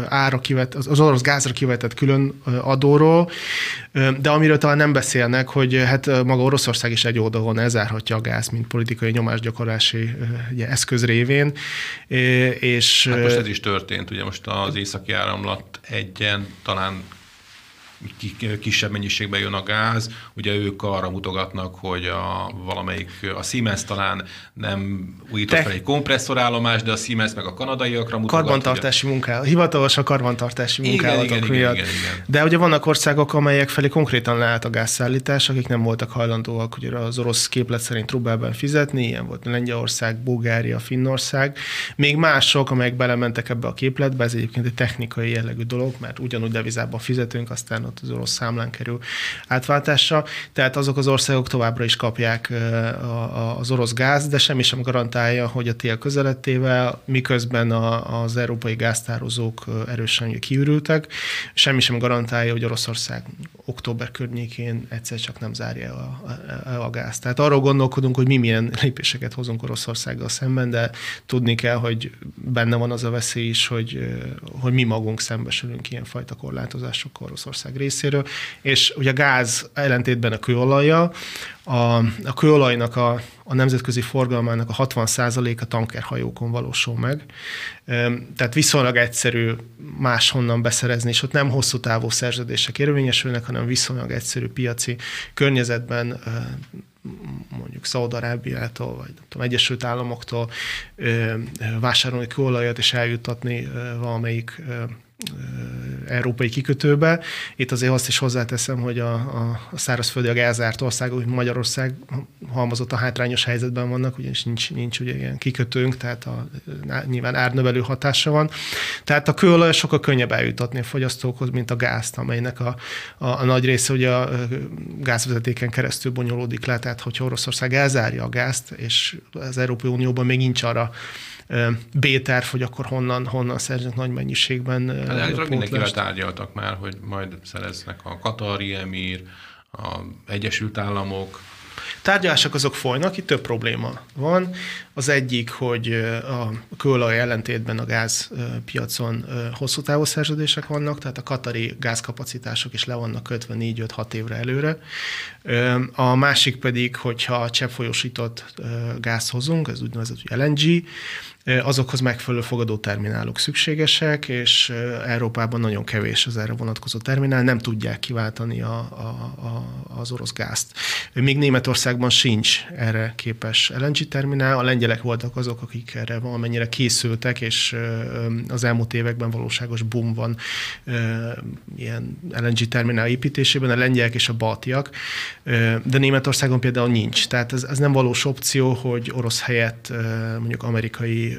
ára kivet, az orosz gázra kivetett külön adóról, de amiről talán nem beszélnek, hogy hát maga Oroszország is egy oldalon elzárhatja a gáz, mint politikai nyomásgyakorlási ugye, eszköz révén. És, hát most ez is történt, ugye most az északi áramlat egyen talán kisebb mennyiségben jön a gáz, ugye ők arra mutogatnak, hogy a, valamelyik, a Siemens talán nem újított fel egy kompresszorállomást, de a Siemens meg a kanadaiakra mutogat. Karbantartási munká, hivatalos a karbantartási munkálatok igen, igen, miatt. Igen, igen, igen. De ugye vannak országok, amelyek felé konkrétan leállt a gázszállítás, akik nem voltak hajlandóak ugye az orosz képlet szerint rubelben fizetni, ilyen volt Lengyelország, Bulgária, Finnország. Még mások, amelyek belementek ebbe a képletbe, ez egyébként egy technikai jellegű dolog, mert ugyanúgy devizában fizetünk, aztán ott az orosz számlán kerül átváltásra. Tehát azok az országok továbbra is kapják az orosz gáz, de semmi sem garantálja, hogy a tél közelettével, miközben az európai gáztározók erősen kiürültek, semmi sem garantálja, hogy Oroszország október környékén egyszer csak nem zárja a, a, a gáz. Tehát arról gondolkodunk, hogy mi milyen lépéseket hozunk Oroszországgal szemben, de tudni kell, hogy benne van az a veszély is, hogy, hogy mi magunk szembesülünk ilyenfajta korlátozásokkal Oroszország részéről. És ugye a gáz ellentétben a kőolaja, a, a kőolajnak a, a nemzetközi forgalmának a 60%-a tankerhajókon valósul meg. Tehát viszonylag egyszerű máshonnan beszerezni, és ott nem hosszú távú szerződések érvényesülnek, hanem viszonylag egyszerű piaci környezetben mondjuk Szaudarábiától, vagy nem tudom, Egyesült Államoktól vásárolni kőolajat és eljutatni valamelyik európai kikötőbe. Itt azért azt is hozzáteszem, hogy a, a, a szárazföldi, a gázárt országok, Magyarország halmozott a hátrányos helyzetben vannak, ugyanis nincs, nincs ugye ilyen kikötőnk, tehát a, nyilván árnövelő hatása van. Tehát a kőolaj sokkal könnyebb eljutatni a fogyasztókhoz, mint a gázt, amelynek a, a, a nagy része ugye a gázvezetéken keresztül bonyolódik le, tehát hogyha Oroszország elzárja a gázt, és az Európai Unióban még nincs arra B-terv, hogy akkor honnan, honnan szerzünk nagy mennyiségben Hát mindenkivel tárgyaltak már, hogy majd szereznek a Katari Emír, a Egyesült Államok, Tárgyalások azok folynak, itt több probléma van. Az egyik, hogy a kőolaj ellentétben a gázpiacon hosszú távú szerződések vannak, tehát a katari gázkapacitások is le vannak kötve 4-5-6 évre előre. A másik pedig, hogyha cseppfolyósított gáz hozunk, ez úgynevezett LNG, azokhoz megfelelő fogadó terminálok szükségesek, és Európában nagyon kevés az erre vonatkozó terminál, nem tudják kiváltani a, a, a, az orosz gázt. Még Németországban sincs erre képes LNG terminál, a lengyelek voltak azok, akik erre valamennyire készültek, és az elmúlt években valóságos boom van ilyen LNG terminál építésében, a lengyelek és a baltiak, de Németországon például nincs. Tehát ez, ez nem valós opció, hogy orosz helyett mondjuk amerikai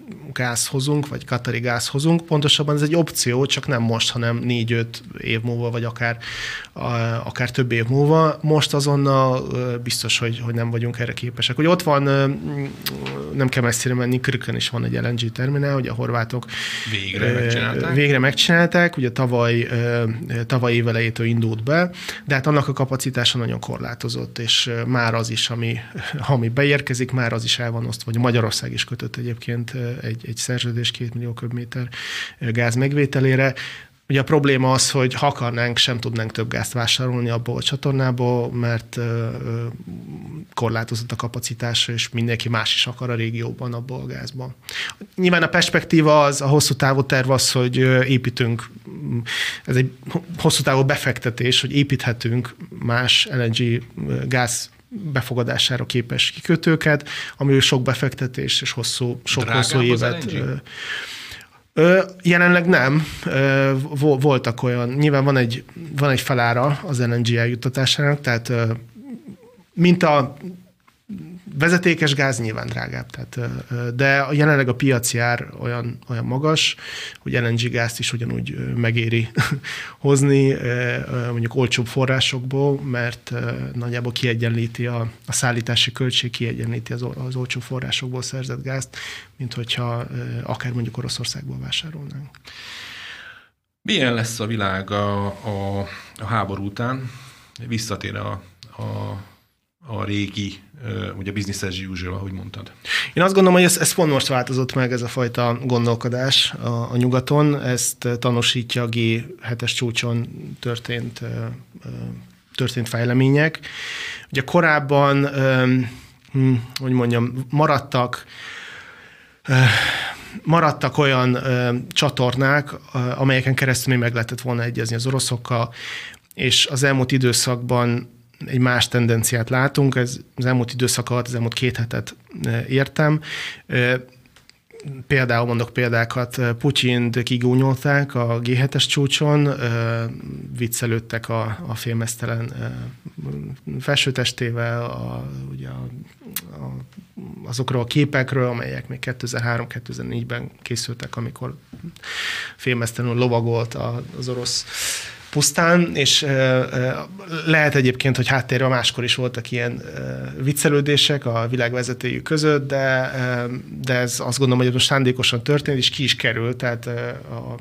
gáz hozunk, vagy katari gáz hozunk. Pontosabban ez egy opció, csak nem most, hanem négy-öt év múlva, vagy akár, akár több év múlva. Most azonnal biztos, hogy, hogy nem vagyunk erre képesek. Hogy ott van, nem kell messzire menni, Krüken is van egy LNG terminál, hogy a horvátok végre megcsinálták. Végre megcsinálták, ugye tavaly, tavaly évelejétől indult be, de hát annak a kapacitása nagyon korlátozott, és már az is, ami, ami beérkezik, már az is el van osztva, vagy Magyarország is kötött egyébként egy, egy szerződés két millió köbméter gáz megvételére. Ugye a probléma az, hogy ha akarnánk, sem tudnánk több gázt vásárolni abból a csatornából, mert korlátozott a kapacitása, és mindenki más is akar a régióban abból a gázban. Nyilván a perspektíva az, a hosszú távú terv az, hogy építünk, ez egy hosszú távú befektetés, hogy építhetünk más LNG gáz befogadására képes kikötőket, ami sok befektetés és hosszú, sok Drágább hosszú évet. Ö, jelenleg nem. Ö, voltak olyan, nyilván van egy, van egy felára az LNG eljuttatásának, tehát ö, mint a vezetékes gáz nyilván drágább, tehát, de jelenleg a piaci ár olyan, olyan magas, hogy LNG gázt is ugyanúgy megéri hozni, mondjuk olcsóbb forrásokból, mert nagyjából kiegyenlíti a, a szállítási költség, kiegyenlíti az, az olcsó forrásokból szerzett gázt, mint hogyha akár mondjuk Oroszországból vásárolnánk. Milyen lesz a világ a, a, a háború után? Visszatér a, a, a régi ugye business as usual, ahogy mondtad. Én azt gondolom, hogy ez, ez pont most változott meg ez a fajta gondolkodás a, a nyugaton. Ezt tanúsítja a G7-es csúcson történt, történt fejlemények. Ugye korábban, hm, hogy mondjam, maradtak maradtak olyan csatornák, amelyeken keresztül még meg lehetett volna egyezni az oroszokkal, és az elmúlt időszakban egy más tendenciát látunk, ez az elmúlt időszak alatt, az elmúlt két hetet e, értem. E, például mondok példákat, Putyint kigúnyolták a G7-es csúcson, e, viccelődtek a, a félmeztelen felsőtestével, a, ugye a, a, azokról a képekről, amelyek még 2003-2004-ben készültek, amikor félmeztelenül lovagolt az orosz pusztán, és lehet egyébként, hogy háttérben máskor is voltak ilyen viccelődések a világvezetőjük között, de, de ez azt gondolom, hogy most szándékosan történt, és ki is került, tehát a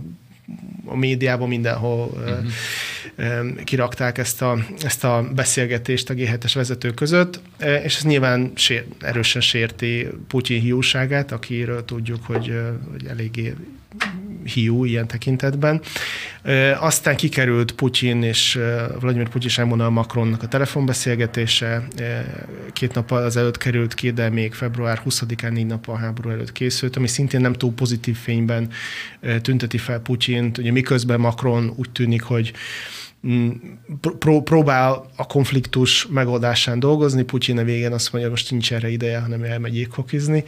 a médiában mindenhol uh-huh. kirakták ezt a, ezt a beszélgetést a g vezető között, és ez nyilván sér, erősen sérti Putyin hiúságát, akiről tudjuk, hogy, hogy eléggé hiú ilyen tekintetben. Aztán kikerült Putyin és Vladimir Putyin Sámonnal Macronnak a telefonbeszélgetése. Két nap az előtt került ki, de még február 20-án, négy nap a háború előtt készült, ami szintén nem túl pozitív fényben tünteti fel Putyint. Ugye miközben Macron úgy tűnik, hogy mm, pró- próbál a konfliktus megoldásán dolgozni, Putyin a végén azt mondja, hogy most nincs erre ideje, hanem elmegy jéghokizni.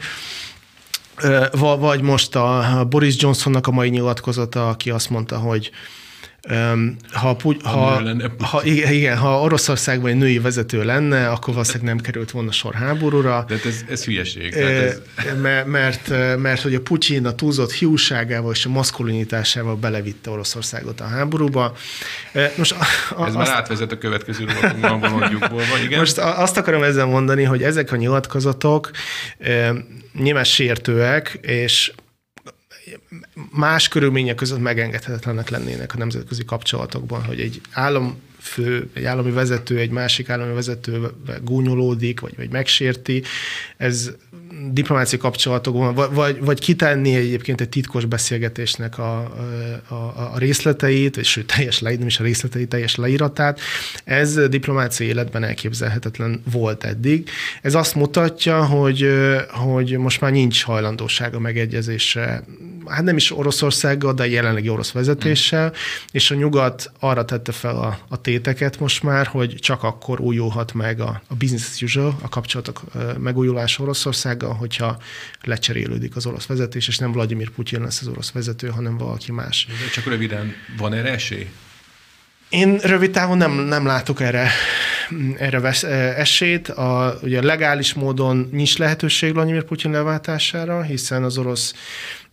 Vagy most a Boris Johnsonnak a mai nyilatkozata, aki azt mondta, hogy ha, ha, ha, igen, ha Oroszországban egy női vezető lenne, akkor valószínűleg nem került volna sor háborúra. De ez, ez hülyeség. Ez... Mert, mert, mert hogy a Putyin a túlzott hiúságával és a maszkulinitásával belevitte Oroszországot a háborúba. Most a, ez azt, már átvezet a következő rovatunkban igen. Most azt akarom ezzel mondani, hogy ezek a nyilatkozatok nyilván sértőek, és más körülmények között megengedhetetlenek lennének a nemzetközi kapcsolatokban, hogy egy állam fő, egy állami vezető egy másik állami vezető gúnyolódik, vagy, vagy megsérti, ez diplomáciai kapcsolatokban, vagy, vagy kitenni egyébként egy titkos beszélgetésnek a, a, a részleteit, és sőt, teljes le, nem is a részleteit, teljes leíratát, ez diplomáciai életben elképzelhetetlen volt eddig. Ez azt mutatja, hogy, hogy most már nincs hajlandóság a megegyezésre, hát nem is Oroszországgal, de jelenlegi orosz vezetéssel, mm. és a nyugat arra tette fel a, a téteket most már, hogy csak akkor újulhat meg a, a business as usual, a kapcsolatok megújulása Oroszországgal, hogyha lecserélődik az orosz vezetés, és nem Vladimir Putyin lesz az orosz vezető, hanem valaki más. De csak röviden, van erre esély? Én rövid távon nem, nem látok erre, erre vesz, esélyt. A, ugye legális módon nincs lehetőség Vladimir Putyin leváltására, hiszen az orosz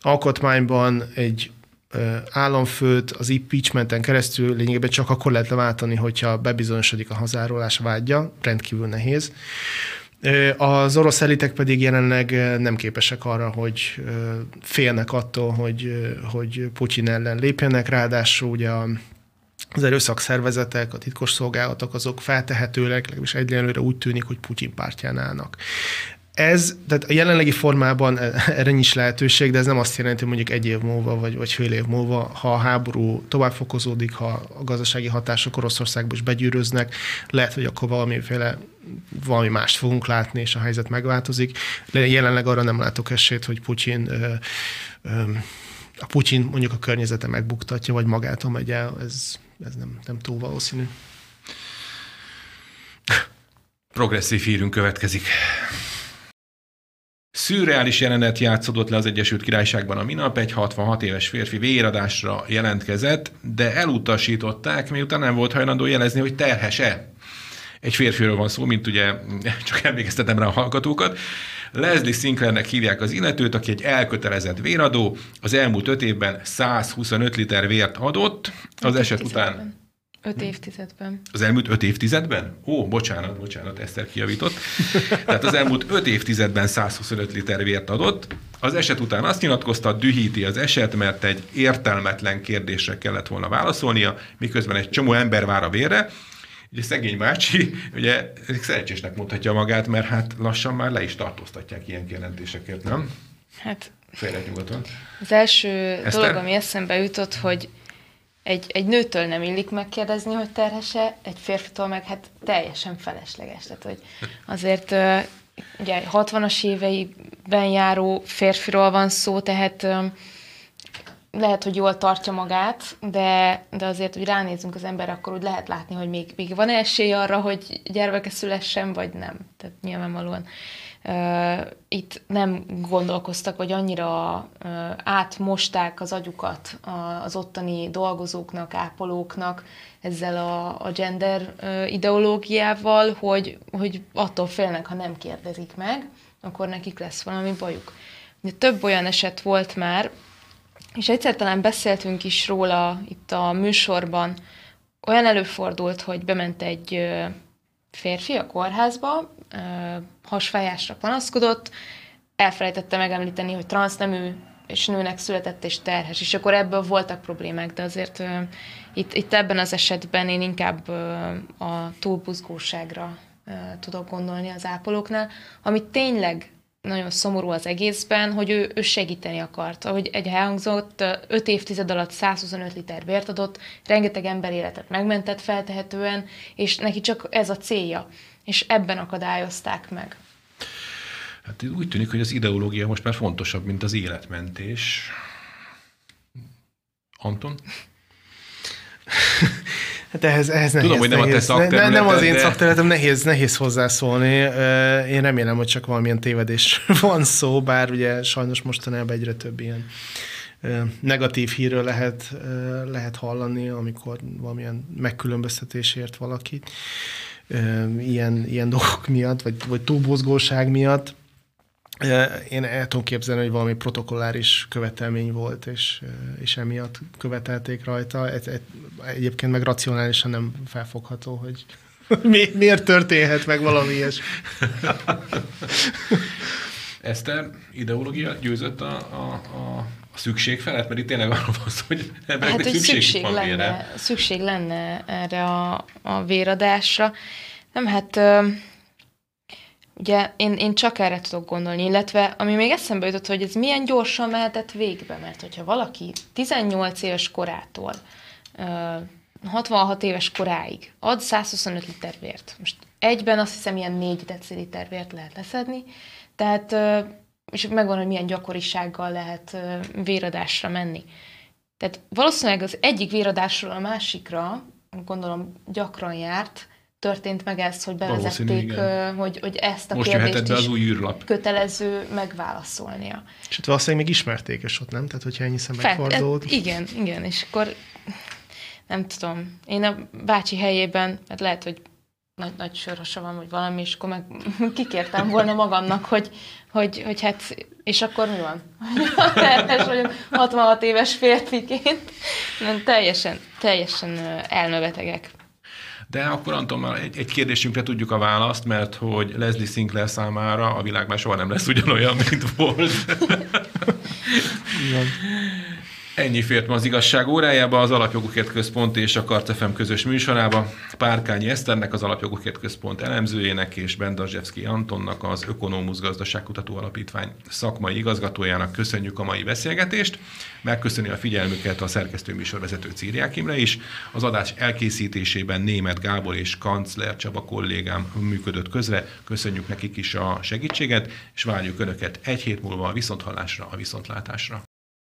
alkotmányban egy államfőt az impeachmenten keresztül lényegében csak akkor lehet leváltani, hogyha bebizonyosodik a hazárolás vágya, rendkívül nehéz. Az orosz elitek pedig jelenleg nem képesek arra, hogy félnek attól, hogy, hogy Putyin ellen lépjenek, ráadásul ugye a az erőszakszervezetek, a titkos szolgálatok azok feltehetőleg, legalábbis egyelőre úgy tűnik, hogy Putyin pártján állnak. Ez, tehát a jelenlegi formában erre nincs lehetőség, de ez nem azt jelenti, hogy mondjuk egy év múlva, vagy, vagy fél év múlva, ha a háború tovább fokozódik, ha a gazdasági hatások Oroszországba is begyűröznek, lehet, hogy akkor valamiféle valami mást fogunk látni, és a helyzet megváltozik. Jelenleg arra nem látok esélyt, hogy Putyin ö, ö, a Putyin mondjuk a környezete megbuktatja, vagy magától megy el, ez, ez nem, nem túl valószínű. Progresszív hírünk következik. Szürreális jelenet játszódott le az Egyesült Királyságban a minap, egy 66 éves férfi véradásra jelentkezett, de elutasították, miután nem volt hajlandó jelezni, hogy terhes-e. Egy férfiről van szó, mint ugye, csak emlékeztetem rá a hallgatókat. Leslie Sinclairnek hívják az illetőt, aki egy elkötelezett véradó. Az elmúlt öt évben 125 liter vért adott, az eset után Öt évtizedben. Az elmúlt öt évtizedben? Ó, bocsánat, bocsánat, Eszter kiavított. Tehát az elmúlt öt évtizedben 125 liter vért adott. Az eset után azt nyilatkozta, dühíti az eset, mert egy értelmetlen kérdésre kellett volna válaszolnia, miközben egy csomó ember vár a vérre. Ugye szegény bácsi, ugye szerencsésnek mondhatja magát, mert hát lassan már le is tartóztatják ilyen kijelentésekért, nem? Hát Félre nyugodtan. Az első Eszter? dolog, ami eszembe jutott, hogy egy, egy nőtől nem illik megkérdezni, hogy terhese, egy férfitől meg hát teljesen felesleges. Tehát, hogy azért ugye 60-as éveiben járó férfiról van szó, tehát lehet, hogy jól tartja magát, de, de azért, hogy ránézünk az ember, akkor úgy lehet látni, hogy még, még van esély arra, hogy gyermeke szülessen, vagy nem. Tehát nyilvánvalóan itt nem gondolkoztak, vagy annyira átmosták az agyukat az ottani dolgozóknak, ápolóknak ezzel a, a gender ideológiával, hogy, hogy attól félnek, ha nem kérdezik meg, akkor nekik lesz valami bajuk. De több olyan eset volt már, és egyszer talán beszéltünk is róla itt a műsorban, olyan előfordult, hogy bement egy férfi a kórházba, hasfájásra panaszkodott, elfelejtette megemlíteni, hogy transznemű és nőnek született és terhes, és akkor ebből voltak problémák, de azért uh, itt, itt ebben az esetben én inkább uh, a túlbuzgóságra uh, tudok gondolni az ápolóknál, ami tényleg nagyon szomorú az egészben, hogy ő, ő segíteni akart. Ahogy egy elhangzott, 5 évtized alatt 125 liter vért adott, rengeteg ember életet megmentett feltehetően, és neki csak ez a célja. És ebben akadályozták meg. Hát úgy tűnik, hogy az ideológia most már fontosabb, mint az életmentés. Anton? Hát ehhez, ehhez nehéz, Tudom, hogy nem nehéz, a te szakterületed, Nem az én de... szakterületem, nehéz, nehéz hozzászólni. Én remélem, hogy csak valamilyen tévedés van szó, bár ugye sajnos mostanában egyre több ilyen negatív hírről lehet, lehet hallani, amikor valamilyen megkülönböztetésért valakit ilyen, ilyen dolgok miatt, vagy, vagy túlbozgóság miatt. Én el tudom képzelni, hogy valami protokolláris követelmény volt, és, és emiatt követelték rajta. Ez, ez, egyébként meg racionálisan nem felfogható, hogy mi, miért történhet meg valami ilyes. Eszter, ideológia győzött a, a, a szükség felett? Mert itt tényleg arról van szó, hogy embereknek hát, szükség, szükség van lenne, Szükség lenne erre a, a véradásra. Nem, hát Ugye én, én csak erre tudok gondolni, illetve ami még eszembe jutott, hogy ez milyen gyorsan mehetett végbe, mert hogyha valaki 18 éves korától 66 éves koráig ad 125 liter vért, most egyben azt hiszem ilyen 4 deciliter vért lehet leszedni, tehát és megvan, hogy milyen gyakorisággal lehet véradásra menni. Tehát valószínűleg az egyik véradásról a másikra, gondolom gyakran járt, történt meg ez, hogy bevezették, hogy, hogy ezt a Most kérdést be az új űrlap. kötelező megválaszolnia. És ott valószínűleg még ismerték is ott, nem? Tehát, hogyha ennyiszer megfordult. Hát, igen, igen, és akkor nem tudom, én a bácsi helyében, hát lehet, hogy nagy, nagy sörhasa van, vagy valami, és akkor meg kikértem volna magamnak, hogy, hogy, hogy hát, és akkor mi van? Terhes vagyok 66 éves férfiként. Nem, teljesen, teljesen elmebetegek. De akkor Anton, már egy, egy kérdésünkre tudjuk a választ, mert hogy Leslie Sinclair számára a világ már soha nem lesz ugyanolyan, mint volt. Ennyi fért ma az igazság órájába, az Alapjogokért Központ és a Karcefem közös műsorába. Párkányi Eszternek, az Alapjogokért Központ elemzőjének és Bendazsevszki Antonnak, az Ökonómusz Gazdaságkutató Alapítvány szakmai igazgatójának köszönjük a mai beszélgetést. Megköszöni a figyelmüket a szerkesztő műsorvezető Círiák Imre is. Az adás elkészítésében német Gábor és Kancler Csaba kollégám működött közre. Köszönjük nekik is a segítséget, és várjuk Önöket egy hét múlva a viszonthallásra, a viszontlátásra.